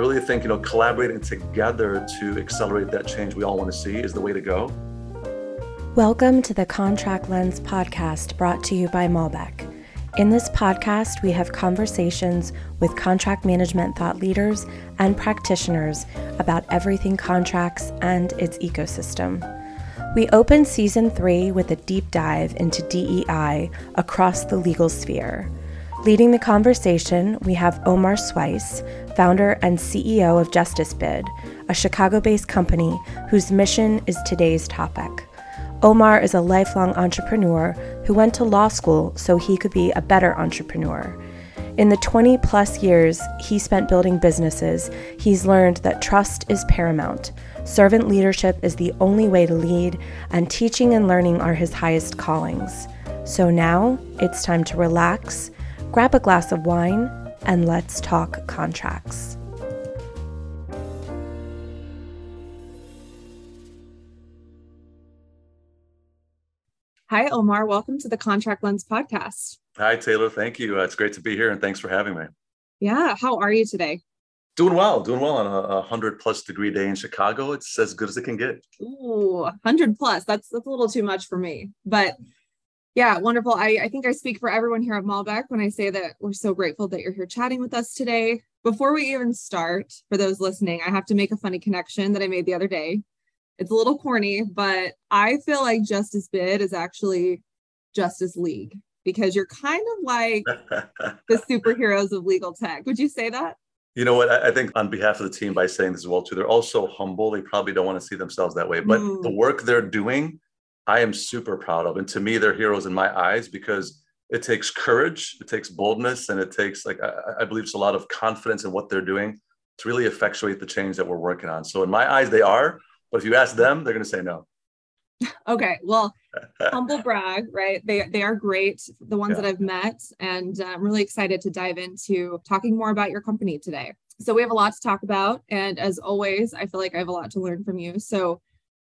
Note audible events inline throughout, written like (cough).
really think, you know, collaborating together to accelerate that change we all want to see is the way to go. Welcome to the Contract Lens podcast brought to you by Malbek. In this podcast, we have conversations with contract management thought leaders and practitioners about everything contracts and its ecosystem. We open season three with a deep dive into DEI across the legal sphere. Leading the conversation, we have Omar Sweiss, founder and CEO of JusticeBid, a Chicago based company whose mission is today's topic. Omar is a lifelong entrepreneur who went to law school so he could be a better entrepreneur. In the 20 plus years he spent building businesses, he's learned that trust is paramount. Servant leadership is the only way to lead, and teaching and learning are his highest callings. So now it's time to relax grab a glass of wine, and let's talk contracts. Hi, Omar. Welcome to the Contract Lens podcast. Hi, Taeler. Thank you. Uh, it's great to be here and thanks for having me. Yeah. How are you today? Doing well, doing well on a, a hundred plus degree day in Chicago. It's as good as it can get. Ooh, hundred plus. That's that's a little too much for me. But yeah, wonderful. I, I think I speak for everyone here at Malbek when I say that we're so grateful that you're here chatting with us today. Before we even start, for those listening, I have to make a funny connection that I made the other day. It's a little corny, but I feel like JusticeBid is actually Justice League because you're kind of like (laughs) the superheroes of legal tech. Would you say that? You know what? I think on behalf of the team, by saying this as well too, they're also humble. They probably don't want to see themselves that way, but mm. the work they're doing I am super proud of. And to me, they're heroes in my eyes because it takes courage, it takes boldness, and it takes, like, I, I believe it's a lot of confidence in what they're doing to really effectuate the change that we're working on. So, in my eyes, they are. But if you ask them, they're going to say no. (laughs) Okay. Well, (laughs) humble brag, right? They, they are great, the ones yeah. that I've met. And uh, I'm really excited to dive into talking more about your company today. So, we have a lot to talk about. And as always, I feel like I have a lot to learn from you. So,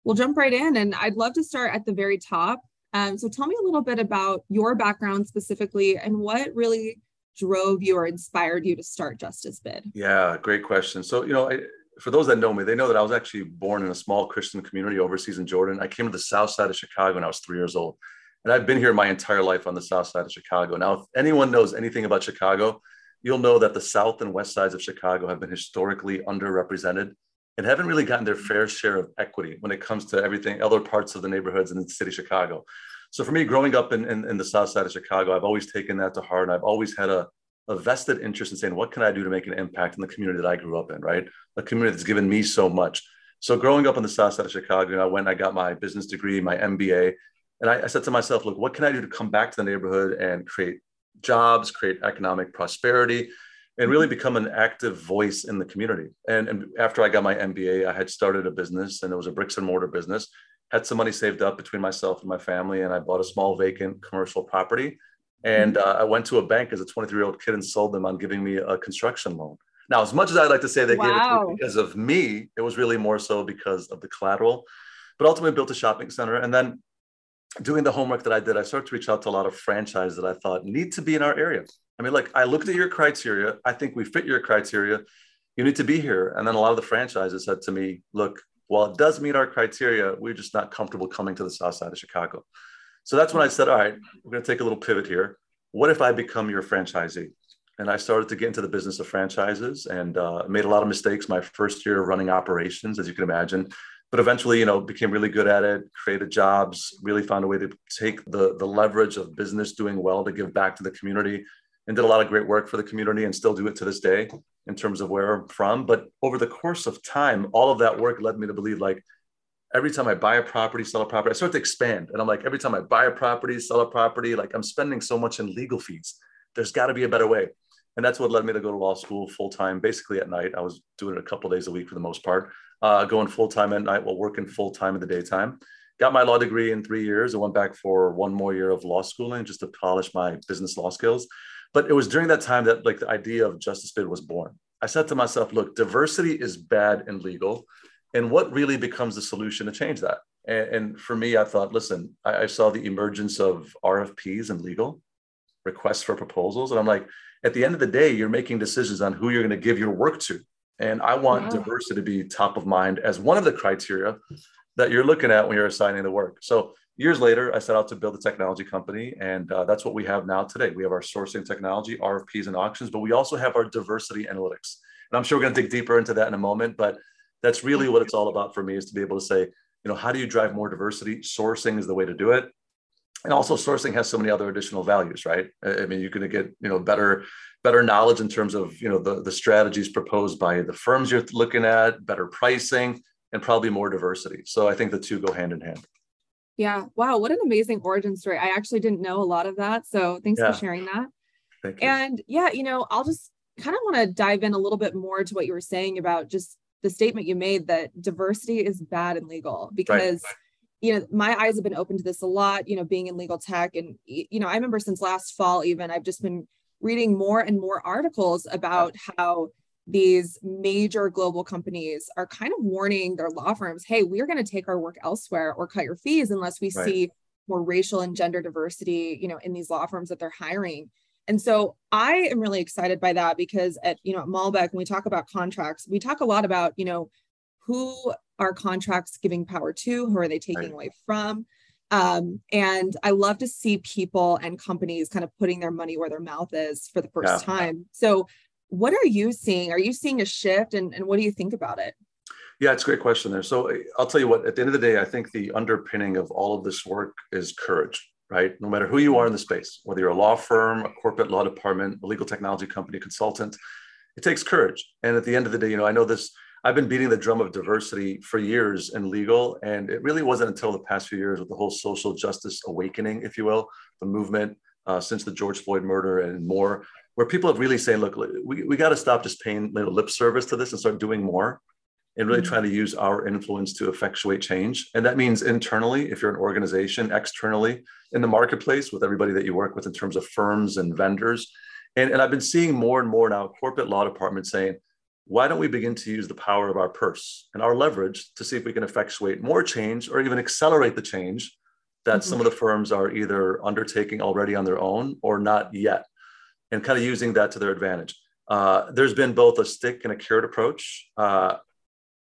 we'll jump right in. And I'd love to start at the very top. Um, so tell me a little bit about your background specifically and what really drove you or inspired you to start JusticeBid? Yeah, great question. So, you know, I, for those that know me, they know that I was actually born in a small Christian community overseas in Jordan. I came to the south side of Chicago when I was three years old. And I've been here my entire life on the south side of Chicago. Now, if anyone knows anything about Chicago, you'll know that the south and west sides of Chicago have been historically underrepresented and haven't really gotten their fair share of equity when it comes to everything, other parts of the neighborhoods in the city of Chicago. So for me, growing up in, in, in the south side of Chicago, I've always taken that to heart. And I've always had a, a vested interest in saying, what can I do to make an impact in the community that I grew up in, right? A community that's given me so much. So growing up on the south side of Chicago, I went, I got my business degree, my MBA, and I, I said to myself, look, what can I do to come back to the neighborhood and create jobs, create economic prosperity, and really become an active voice in the community. And, and after I got my MBA, I had started a business and it was a bricks and mortar business. Had some money saved up between myself and my family, and I bought a small vacant commercial property. And mm-hmm. uh, I went to a bank as a 23 year old kid and sold them on giving me a construction loan. Now, as much as I'd like to say they wow. gave it to me because of me, it was really more so because of the collateral. But ultimately, built a shopping center. And then doing the homework that I did, I started to reach out to a lot of franchises that I thought need to be in our area. I mean, like I looked at your criteria. I think we fit your criteria. You need to be here. And then a lot of the franchises said to me, look, while it does meet our criteria, we're just not comfortable coming to the south side of Chicago. So that's when I said, all right, we're going to take a little pivot here. What if I become your franchisee? And I started to get into the business of franchises and uh, made a lot of mistakes my first year running operations, as you can imagine but eventually you know became really good at it created jobs really found a way to take the the leverage of business doing well to give back to the community and did a lot of great work for the community and still do it to this day in terms of where I'm from. But over the course of time, all of that work led me to believe like every time I buy a property, sell a property, I start to expand. And I'm like, every time I buy a property, sell a property, like I'm spending so much in legal fees. There's got to be a better way. And that's what led me to go to law school full time, basically at night. I was doing it a couple days a week for the most part, uh, going full time at night while working full time in the daytime. Got my law degree in three years. I went back for one more year of law schooling just to polish my business law skills. But it was during that time that like the idea of JusticeBid was born. I said to myself, look, diversity is bad and legal. And what really becomes the solution to change that? And, and for me, I thought, listen, I, I saw the emergence of RFPs and legal requests for proposals. And I'm like, at the end of the day, you're making decisions on who you're going to give your work to. And I want wow. diversity to be top of mind as one of the criteria that you're looking at when you're assigning the work. So years later, I set out to build a technology company, and uh, that's what we have now today. We have our sourcing technology, RFPs, and auctions, but we also have our diversity analytics. And I'm sure we're going to dig deeper into that in a moment, but that's really what it's all about for me is to be able to say, you know, how do you drive more diversity? Sourcing is the way to do it. And also sourcing has so many other additional values, right? I mean, you're going to get, you know, better, better knowledge in terms of, you know, the, the strategies proposed by the firms you're looking at, better pricing, and probably more diversity. So I think the two go hand in hand. Yeah. Wow. What an amazing origin story. I actually didn't know a lot of that. So thanks yeah. for sharing that. Thank you. And yeah, you know, I'll just kind of want to dive in a little bit more to what you were saying about just the statement you made that diversity is bad and legal because right. you know my eyes have been open to this a lot you know being in legal tech and you know i remember since last fall even i've just been reading more and more articles about how these major global companies are kind of warning their law firms hey we're going to take our work elsewhere or cut your fees unless we right. see more racial and gender diversity you know in these law firms that they're hiring and so I am really excited by that because at you know at Malbek, when we talk about contracts, we talk a lot about you know who are contracts giving power to, who are they taking right. away from. Um, and I love to see people and companies kind of putting their money where their mouth is for the first yeah. time. So what are you seeing? Are you seeing a shift and, and what do you think about it? Yeah, it's a great question there. So I'll tell you what, at the end of the day, I think the underpinning of all of this work is courage right? No matter who you are in the space, whether you're a law firm, a corporate law department, a legal technology company, consultant, it takes courage. And at the end of the day, you know, I know this, I've been beating the drum of diversity for years in legal. And it really wasn't until the past few years with the whole social justice awakening, if you will, the movement uh, since the George Floyd murder and more, where people have really saying, look, we, we got to stop just paying you know, lip service to this and start doing more and really mm-hmm. trying to use our influence to effectuate change. And that means internally, if you're an organization, externally in the marketplace with everybody that you work with in terms of firms and vendors. And, and I've been seeing more and more now corporate law departments saying, why don't we begin to use the power of our purse and our leverage to see if we can effectuate more change or even accelerate the change that mm-hmm. some of the firms are either undertaking already on their own or not yet, and kind of using that to their advantage. Uh, there's been both a stick and a carrot approach. Uh,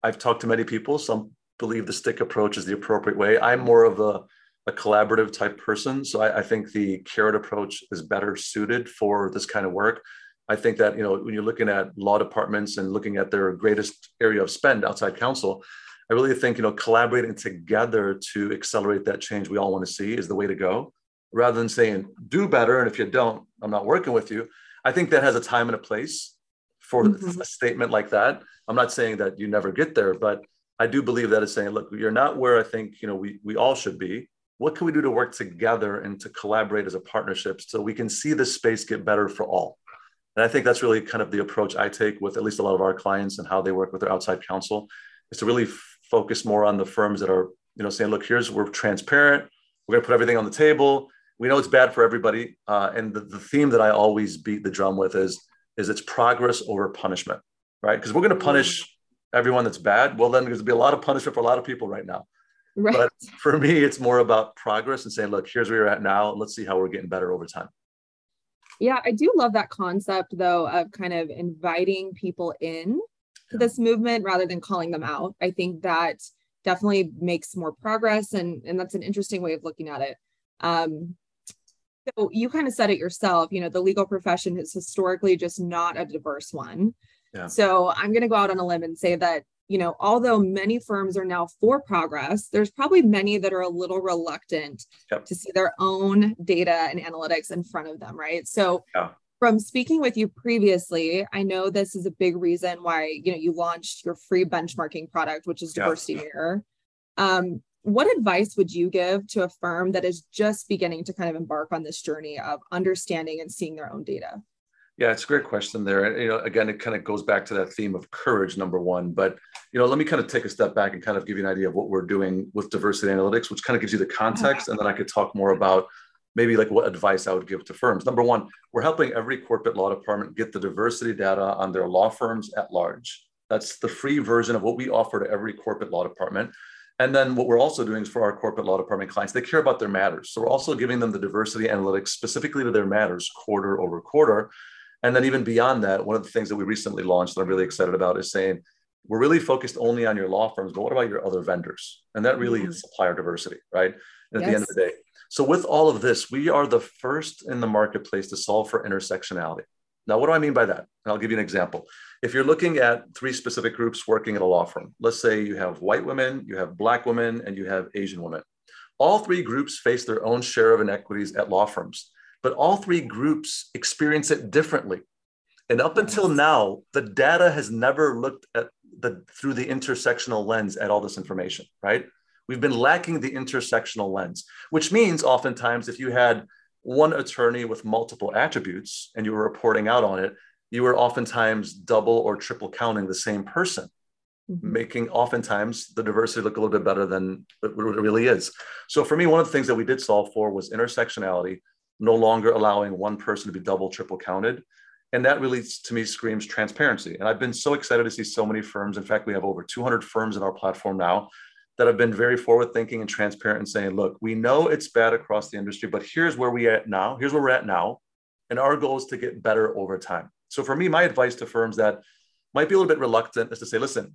I've talked to many people. Some believe the stick approach is the appropriate way. I'm more of a, a collaborative type person. So I, I, think the carrot approach is better suited for this kind of work. I think that, you know, when you're looking at law departments and looking at their greatest area of spend outside counsel, I really think, you know, collaborating together to accelerate that change we all want to see is the way to go rather than saying, do better. And if you don't, I'm not working with you. I think that has a time and a place for mm-hmm. a statement like that. I'm not saying that you never get there, but I do believe that it's saying, look, you're not where I think you know we we all should be. What can we do to work together and to collaborate as a partnership so we can see this space get better for all? And I think that's really kind of the approach I take with at least a lot of our clients and how they work with their outside counsel is to really f- focus more on the firms that are, you know, saying, look, here's we're transparent. We're going to put everything on the table. We know it's bad for everybody. Uh, and the, the theme that I always beat the drum with is, is it's progress over punishment right? Because we're going to mm-hmm. punish everyone that's bad. Well, then there's going to be a lot of punishment for a lot of people right now. Right. But for me, it's more about progress and saying, look, here's where you're at now. Let's see how we're getting better over time. Yeah, I do love that concept though of kind of inviting people in to this movement rather than calling them out. I think that definitely makes more progress and and that's an interesting way of looking at it. Um so you kind of said it yourself, you know, the legal profession is historically just not a diverse one. Yeah. So I'm going to go out on a limb and say that, you know, although many firms are now for progress, there's probably many that are a little reluctant yep. to see their own data and analytics in front of them, right? So yeah. from speaking with you previously, I know this is a big reason why, you know, you launched your free benchmarking product, which is Diversity yeah. Mirror. Um, what advice would you give to a firm that is just beginning to kind of embark on this journey of understanding and seeing their own data? Yeah, it's a great question there. And, you know, again, it kind of goes back to that theme of courage, number one. But, you know, let me kind of take a step back and kind of give you an idea of what we're doing with diversity analytics, which kind of gives you the context. And then I could talk more about maybe like what advice I would give to firms. Number one, we're helping every corporate law department get the diversity data on their law firms at large. That's the free version of what we offer to every corporate law department. And then what we're also doing is for our corporate law department clients, they care about their matters. So we're also giving them the diversity analytics specifically to their matters quarter over quarter And then even beyond that, one of the things that we recently launched that I'm really excited about is saying we're really focused only on your law firms, but what about your other vendors? And that really mm-hmm. is supplier diversity, right? And at yes. the end of the day. So with all of this, we are the first in the marketplace to solve for intersectionality. Now, what do I mean by that? And I'll give you an example. If you're looking at three specific groups working at a law firm, let's say you have white women, you have black women, and you have Asian women. All three groups face their own share of inequities at law firms, but all three groups experience it differently. And up until now, the data has never looked at the through the intersectional lens at all this information, right? We've been lacking the intersectional lens, which means oftentimes if you had one attorney with multiple attributes and you were reporting out on it, you were oftentimes double or triple counting the same person, mm-hmm. making oftentimes the diversity look a little bit better than it really is. So for me, one of the things that we did solve for was intersectionality, no longer allowing one person to be double, triple counted. And that really, to me, screams transparency. And I've been so excited to see so many firms. In fact, we have over 200 firms in our platform now that have been very forward thinking and transparent and saying, look, we know it's bad across the industry, but here's where we at now. Here's where we're at now. And our goal is to get better over time. So for me, my advice to firms that might be a little bit reluctant is to say, listen,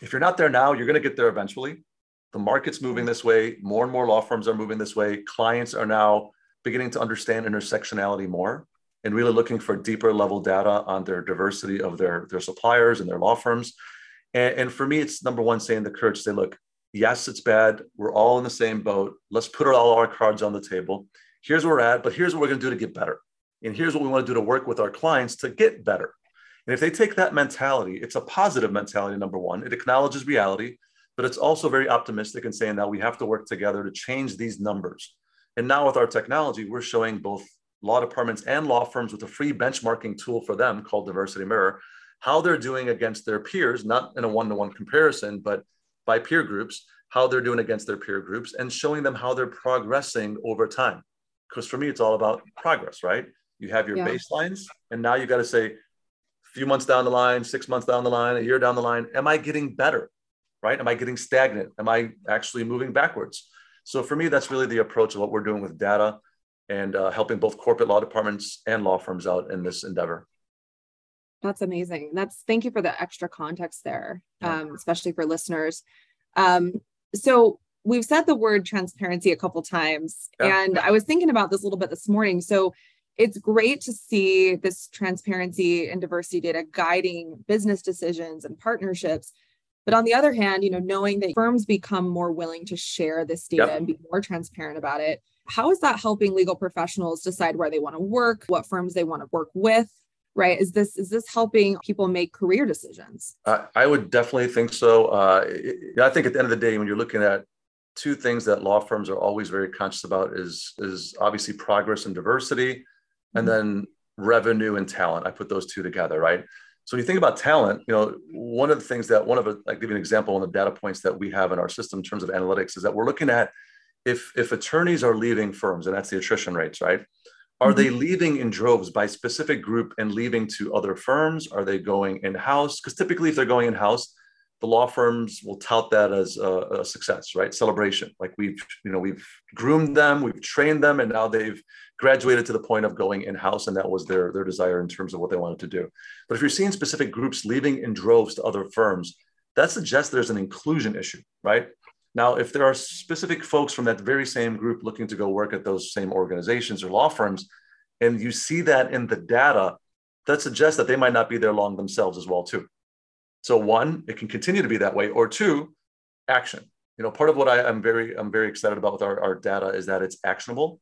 if you're not there now, you're going to get there eventually. The market's moving this way. More and more law firms are moving this way. Clients are now beginning to understand intersectionality more and really looking for deeper level data on their diversity of their, their suppliers and their law firms. And, and for me, it's number one, saying the courage say, look, yes, it's bad. We're all in the same boat. Let's put all our cards on the table. Here's where we're at, but here's what we're going to do to get better. And here's what we want to do to work with our clients to get better. And if they take that mentality, it's a positive mentality, number one. It acknowledges reality, but it's also very optimistic in saying that we have to work together to change these numbers. And now with our technology, we're showing both law departments and law firms with a free benchmarking tool for them called Diversity Mirror how they're doing against their peers, not in a one to one comparison, but by peer groups, how they're doing against their peer groups and showing them how they're progressing over time. Because for me, it's all about progress, right? You have your yeah. baselines, and now you've got to say, a few months down the line, six months down the line, a year down the line, am I getting better? Right? Am I getting stagnant? Am I actually moving backwards? So for me, that's really the approach of what we're doing with data and uh, helping both corporate law departments and law firms out in this endeavor. That's amazing. That's thank you for the extra context there, um, especially for listeners. Um, so we've said the word transparency a couple times, yeah. and I was thinking about this a little bit this morning. So it's great to see this transparency and diversity data guiding business decisions and partnerships. But on the other hand, you know, knowing that firms become more willing to share this data yep. and be more transparent about it, how is that helping legal professionals decide where they want to work, what firms they want to work with? Right? Is this is this helping people make career decisions? Uh, i would definitely think so. Uh, i think at the end of the day when you're looking at two things that law firms are always very conscious about is is obviously progress and diversity and mm-hmm. then revenue and talent. I put those two together right? So when you think about talent you know one of the things that one of the i give you an example on the data points that we have in our system in terms of analytics is that we're looking at if if attorneys are leaving firms and that's the attrition rates right are they mm-hmm. leaving in droves by specific group and leaving to other firms? Are they going in house? Because typically, if they're going in house, the law firms will tout that as a, a, success, right? Celebration. Like we've, you know, we've groomed them, we've trained them, and now they've graduated to the point of going in house, and that was their their desire in terms of what they wanted to do. But if you're seeing specific groups leaving in droves to other firms, that suggests there's an inclusion issue, right? Now, if there are specific folks from that very same group looking to go work at those same organizations or law firms, and you see that in the data, that suggests that they might not be there long themselves as well too. So one, it can continue to be that way, or two, action. You know, part of what I, am very I'm very excited about with our, our data is that it's actionable,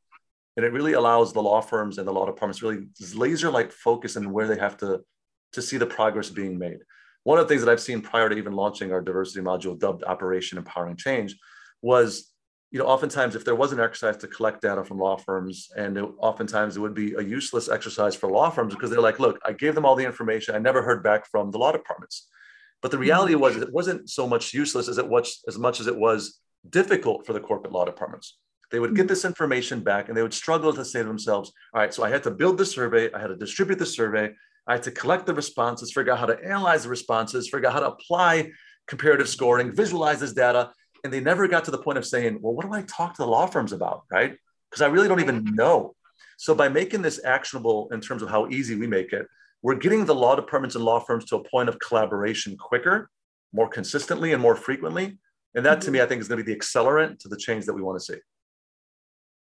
and it really allows the law firms and the law departments really laser like focus in where they have to to see the progress being made one of the things that I've seen prior to even launching our diversity module dubbed Operation Empowering Change was, you know, oftentimes if there was an exercise to collect data from law firms, and it, oftentimes it would be a useless exercise for law firms because they're like, look, I gave them all the information, I never heard back from the law departments. But the reality mm. was it wasn't so much useless as it was as much as it was difficult for the corporate law departments. They would get mm. this information back and they would struggle to say to themselves, all right, so I had to build the survey, I had to distribute the survey, I had to collect the responses, figure out how to analyze the responses, figure out how to apply comparative scoring, visualize this data. And they never got to the point of saying, well, what do I talk to the law firms about? Right. Because I really don't even know. So by making this actionable in terms of how easy we make it, we're getting the law departments and law firms to a point of collaboration quicker, more consistently, and more frequently. And that mm-hmm. to me, I think is going to be the accelerant to the change that we want to see.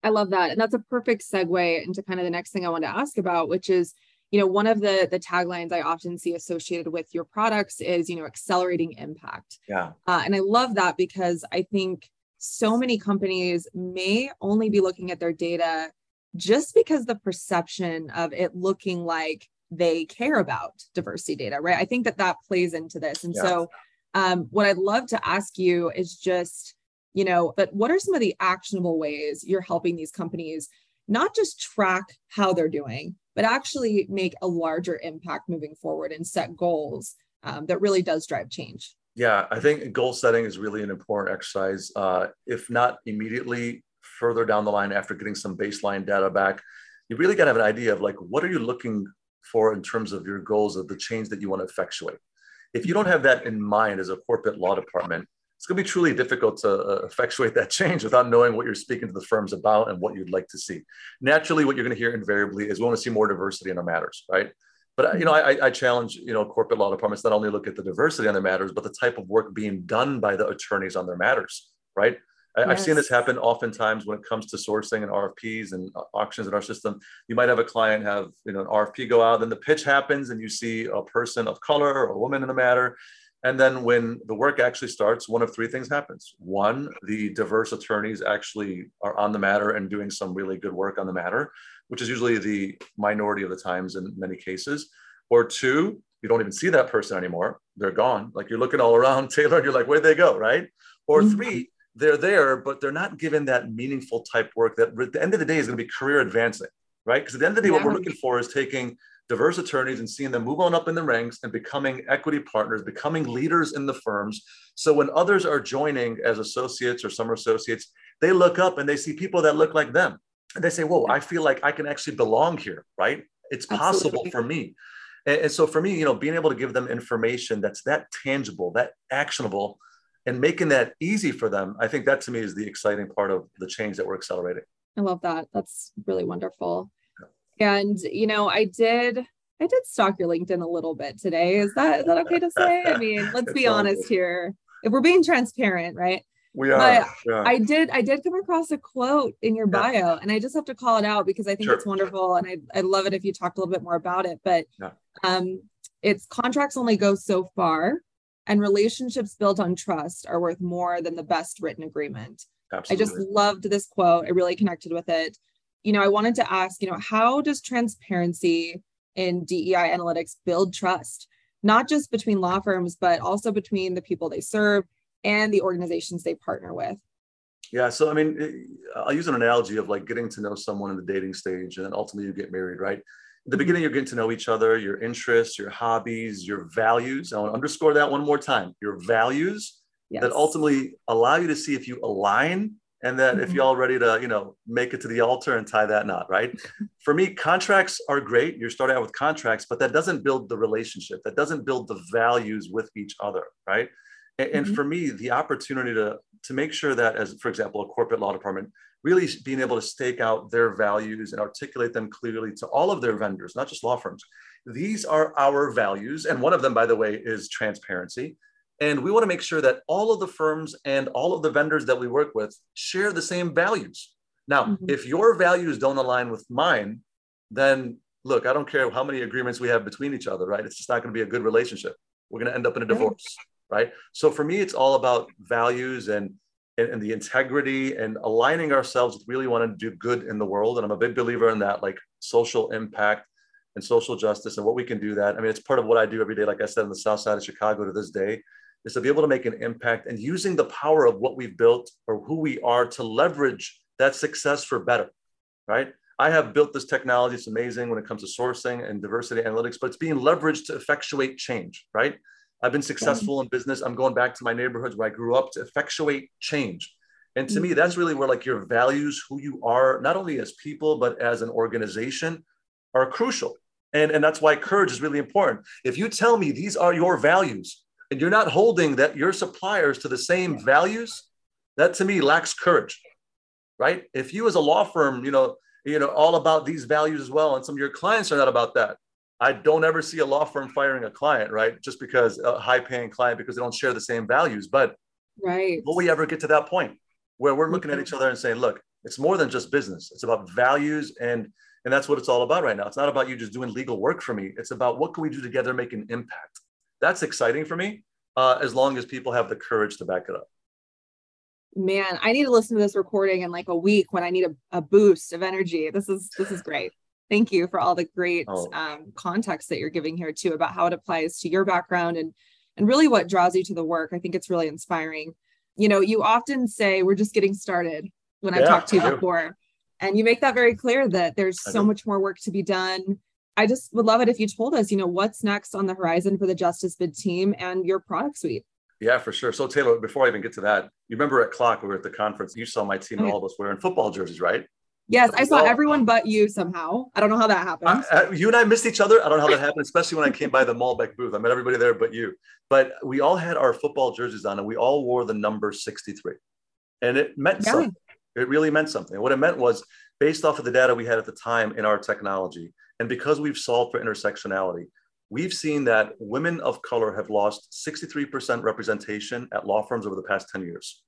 I love that. And that's a perfect segue into kind of the next thing I want to ask about, which is, you know, one of the the taglines I often see associated with your products is, you know, accelerating impact. Yeah. Uh, and I love that because I think so many companies may only be looking at their data just because the perception of it looking like they care about diversity data, right? I think that that plays into this. And yeah. so, um, what I'd love to ask you is just, you know, but what are some of the actionable ways you're helping these companies not just track how they're doing, but actually make a larger impact moving forward and set goals um, that really does drive change? Yeah, I think goal setting is really an important exercise. Uh, if not immediately, further down the line after getting some baseline data back, you really got to have an idea of like what are you looking for in terms of your goals of the change that you want to effectuate. If you don't have that in mind as a corporate law department, it's going to be truly difficult to uh, effectuate that (laughs) change without knowing what you're speaking to the firms about and what you'd like to see. Naturally, what you're going to hear invariably is we want to see more diversity in our matters, right? But you know, I, I challenge you know corporate law departments not only look at the diversity on their matters, but the type of work being done by the attorneys on their matters, right? I, have seen this happen oftentimes when it comes to sourcing and RFPs and auctions in our system. You might have a client have you know an RFP go out, then the pitch happens, and you see a person of color or a woman in the matter. And then when the work actually starts, one of three things happens. One, the diverse attorneys actually are on the matter and doing some really good work on the matter, which is usually the minority of the times in many cases. Or two, you don't even see that person anymore. They're gone. Like you're looking all around (laughs) Taeler and you're like, where'd they go? Right. Or mm-hmm. three, they're there, but they're not given that meaningful type work that at the end of the day is going to be career advancing, right? Because at the end of the day, yeah. what we're looking for is taking diverse attorneys and seeing them move on up in the ranks and becoming equity partners, becoming leaders in the firms. So when others are joining as associates or summer associates, they look up and they see people that look like them. And they say, Whoa, I feel like I can actually belong here, right? It's possible Absolutely. for me. And, and so for me, you know, being able to give them information that's that tangible, that actionable, and making that easy for them i think that to me is the exciting part of the change that we're accelerating i love that that's really wonderful and you know i did i did stalk your linkedin a little bit today is that is that okay to say i mean let's be honest here if we're being transparent right we are but yeah. i did i did come across a quote in your bio and i just have to call it out because i think sure. it's wonderful and I, I love it if you talked a little bit more about it but yeah. um it's contracts only go so far and relationships built on trust are worth more than the best written agreement. Absolutely. I just loved this quote. I really connected with it. You know, I wanted to ask, you know, how does transparency in DEI analytics build trust, not just between law firms, but also between the people they serve and the organizations they partner with? Yeah, so I mean, eh, I'll use an analogy of like getting to know someone in the dating stage and then ultimately you get married, right? At the beginning, you're getting to know each other, your interests, your hobbies, your values. I want to underscore that one more time. Your values yes. that ultimately allow you to see if you align and that mm-hmm. if you're all ready to, you know, make it to the altar and tie that knot, right? (laughs) For me, contracts are great. You're starting out with contracts, but that doesn't build the relationship. That doesn't build the values with each other, right? And, mm-hmm. and for me, the opportunity to to make sure that, as for example, a corporate law department really being able to stake out their values and articulate them clearly to all of their vendors, not just law firms. These are our values. And one of them, by the way, is transparency. And we want to make sure that all of the firms and all of the vendors that we work with share the same values. Now, mm-hmm. if your values don't align with mine, then look, I don't care how many agreements we have between each other, right? It's just not going to be a good relationship. We're going to end up in a divorce, right? So for me, it's all about values and and, and, the integrity and aligning ourselves with really wanting to do good in the world. And I'm a big believer in that, like social impact and social justice and what we can do that. I mean, it's part of what I do every day, like I said, on the South Side of Chicago to this day, is to be able to make an impact and using the power of what we've built or who we are to leverage that success for better, right? I have built this technology. It's amazing when it comes to sourcing and diversity analytics, but it's being leveraged to effectuate change, right? I've been successful in business. I'm going back to my neighborhoods where I grew up to effectuate change. And to mm-hmm. me, that's really where like your values, who you are, not only as people, but as an organization are crucial. And, and that's why courage is really important. If you tell me these are your values and you're not holding that your suppliers to the same values, that to me lacks courage, right? If you as a law firm, you know, you know, all about these values as well. And some of your clients are not about that. I don't ever see a law firm firing a client, right? Just because a high paying client because they don't share the same values. But right. will we ever get to that point where we're looking at each other and saying, look, it's more than just business. It's about values and and that's what it's all about right now. It's not about you just doing legal work for me. It's about what can we do together, make an impact. That's exciting for me, uh, as long as people have the courage to back it up. Man, I need to listen to this recording in like a week when I need a, a boost of energy. This is this is great. Thank you for all the great oh. um, context that you're giving here too about how it applies to your background and and really what draws you to the work. I think it's really inspiring. You know, you often say we're just getting started when yeah, I've talked to you before. And you make that very clear that there's so much more work to be done. I just would love it if you told us, you know, what's next on the horizon for the JusticeBid team and your product suite. Yeah, for sure. So Taeler, before I even get to that, you remember at CLOC, we were at the conference, you saw my team and all of us wearing football jerseys, right? Yes, I saw everyone but you somehow. I don't know how that happened. Uh, you and I missed each other. I don't know how that happened, especially when I came by the Malbek booth. I met everybody there but you. But we all had our football jerseys on and we all wore the number 63. And it meant yeah. something. It really meant something. What it meant was based off of the data we had at the time in our technology, and because we've solved for intersectionality, we've seen that women of color have lost 63% representation at law firms over the past 10 years.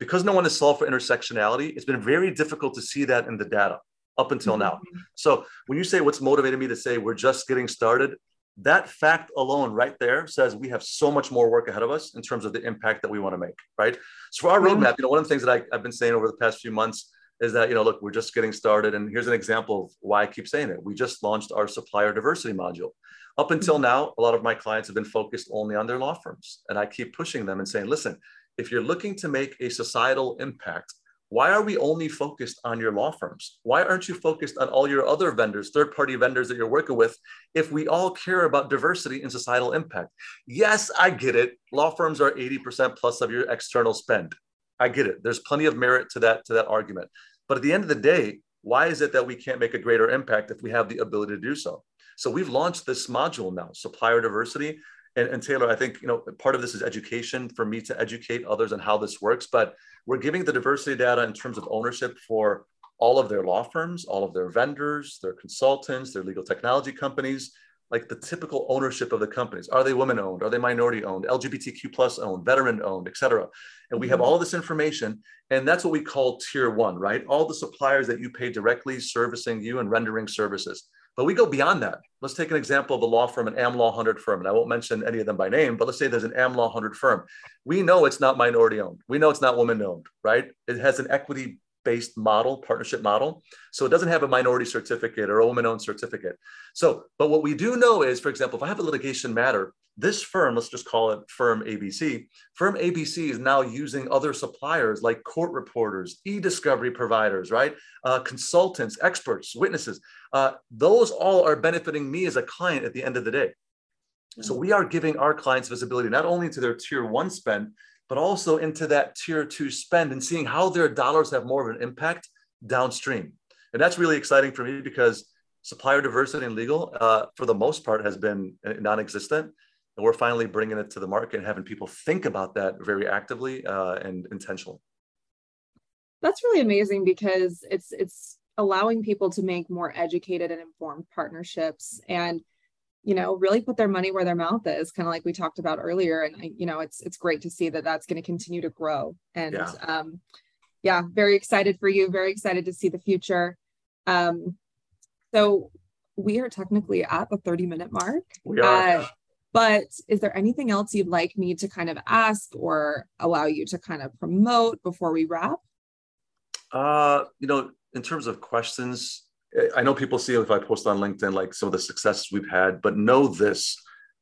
Because no one has solved for intersectionality, it's been very difficult to see that in the data up until mm-hmm. now. So when you say what's motivated me to say we're just getting started, that fact alone right there says we have so much more work ahead of us in terms of the impact that we want to make right so for our roadmap you know one of the things that I, have been saying over the past few months is that you know look we're just getting started and here's an example of why i keep saying it we just launched our supplier diversity module up until mm-hmm. now a lot of my clients have been focused only on their law firms and i keep pushing them and saying listen if you're looking to make a societal impact why are we only focused on your law firms? Why aren't you focused on all your other vendors, third party vendors that you're working with, if we all care about diversity and societal impact? Yes, I get it. Law firms are 80% plus of your external spend. I get it. There's plenty of merit to that, to that argument. But at the end of the day, why is it that we can't make a greater impact if we have the ability to do so? So we've launched this module now, supplier diversity. And, and Taeler, I think you know part of this is education for me to educate others on how this works. But we're giving the diversity data in terms of ownership for all of their law firms, all of their vendors, their consultants, their legal technology companies, like the typical ownership of the companies. Are they women owned? Are they minority owned? LGBTQ plus owned, veteran owned, et cetera. And we have mm-hmm. all this information. And that's what we call tier one, right? All the suppliers that you pay directly servicing you and rendering services. But we go beyond that. Let's take an example of a law firm, an AmLaw 100 firm, and I won't mention any of them by name, but let's say there's an AmLaw 100 firm. We know it's not minority owned. We know it's not woman owned, right? It has an equity based model, partnership model. So it doesn't have a minority certificate or a woman owned certificate. So, but what we do know is, for example, if I have a litigation matter this firm, let's just call it firm ABC, firm ABC is now using other suppliers like court reporters, e-discovery providers, right? Uh, consultants, experts, witnesses. Uh, those all are benefiting me as a client at the end of the day. So we are giving our clients visibility not only to their tier one spend, but also into that tier two spend and seeing how their dollars have more of an impact downstream. And that's really exciting for me because supplier diversity in legal, uh, for the most part, has been non-existent. And we're finally bringing it to the market and having people think about that very actively uh, and intentionally that's really amazing because it's it's allowing people to make more educated and informed partnerships. And you know really put their money where their mouth is kind of like we talked about earlier and you know it's it's great to see that that's going to continue to grow and yeah. um yeah very excited for you very excited to see the future um so we are technically at the 30 minute mark we are. Uh, but is there anything else you'd like me to kind of ask or allow you to kind of promote before we wrap? Uh, you know, in terms of questions, I know people see if I post on LinkedIn like some of the successes we've had, but know this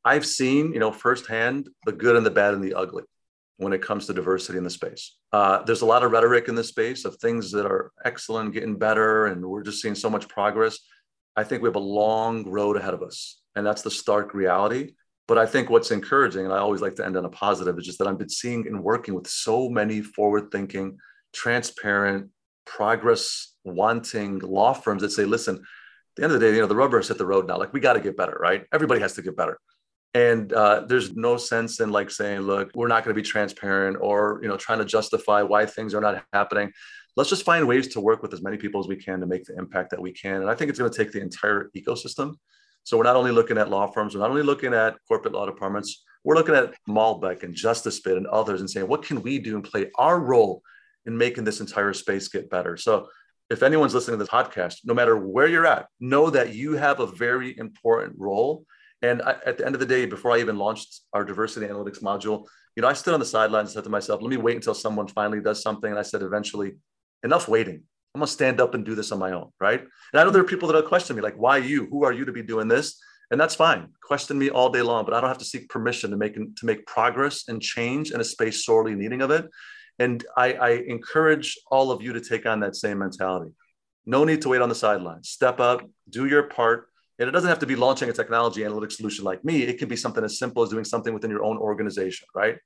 I've seen, you know, firsthand the good and the bad and the ugly when it comes to diversity in the space. Uh, there's a lot of rhetoric in the space of things that are excellent, getting better, and we're just seeing so much progress. I think we have a long road ahead of us, and that's the stark reality. But I think what's encouraging, and I always like to end on a positive, is just that I've been seeing and working with so many forward thinking, transparent, progress wanting law firms that say, listen, at the end of the day, you know, the rubber has hit the road now. Like we got to get better, right? Everybody has to get better. And uh, there's no sense in like saying, look, we're not going to be transparent or, you know, trying to justify why things are not happening. let's just find ways to work with as many people as we can to make the impact that we can. And I think it's going to take the entire ecosystem. So we're not only looking at law firms, we're not only looking at corporate law departments, we're looking at Malbek and JusticeBid and others and saying, what can we do and play our role in making this entire space get better? So if anyone's listening to this podcast, no matter where you're at, know that you have a very important role. And I, at the end of the day, before I even launched our diversity analytics module, you know, I stood on the sidelines and said to myself, let me wait until someone finally does something. And I said, eventually, enough waiting. I'm gonna stand up and do this on my own, right? And I know there are people that will question me, like, why you? Who are you to be doing this? And that's fine. Question me all day long, but I don't have to seek permission to make to make progress and change in a space sorely needing of it. And I, I encourage all of you to take on that same mentality. No need to wait on the sidelines. Step up, do your part. And it doesn't have to be launching a technology analytics solution like me. It can be something as simple as doing something within your own organization, right?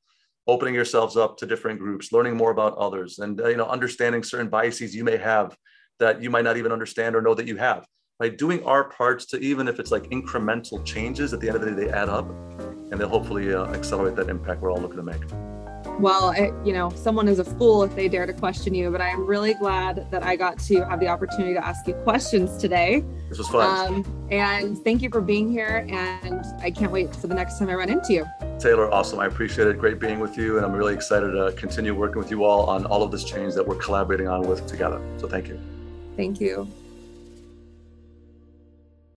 Opening yourselves up to different groups, learning more about others, and uh, you know, understanding certain biases you may have that you might not even understand or know that you have. By doing our parts to even if it's like incremental changes, at the end of the day, they add up, and they'll hopefully uh, accelerate that impact we're all looking to make well, it, you know, someone is a fool if they dare to question you, but I am really glad that I got to have the opportunity to ask you questions today. This was fun. Um, and thank you for being here. And I can't wait for the next time I run into you. Taeler, awesome. I appreciate it. Great being with you. And I'm really excited to continue working with you all on all of this change that we're collaborating on with together. So thank you. Thank you.